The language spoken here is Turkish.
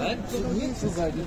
Ben Niye kızardın?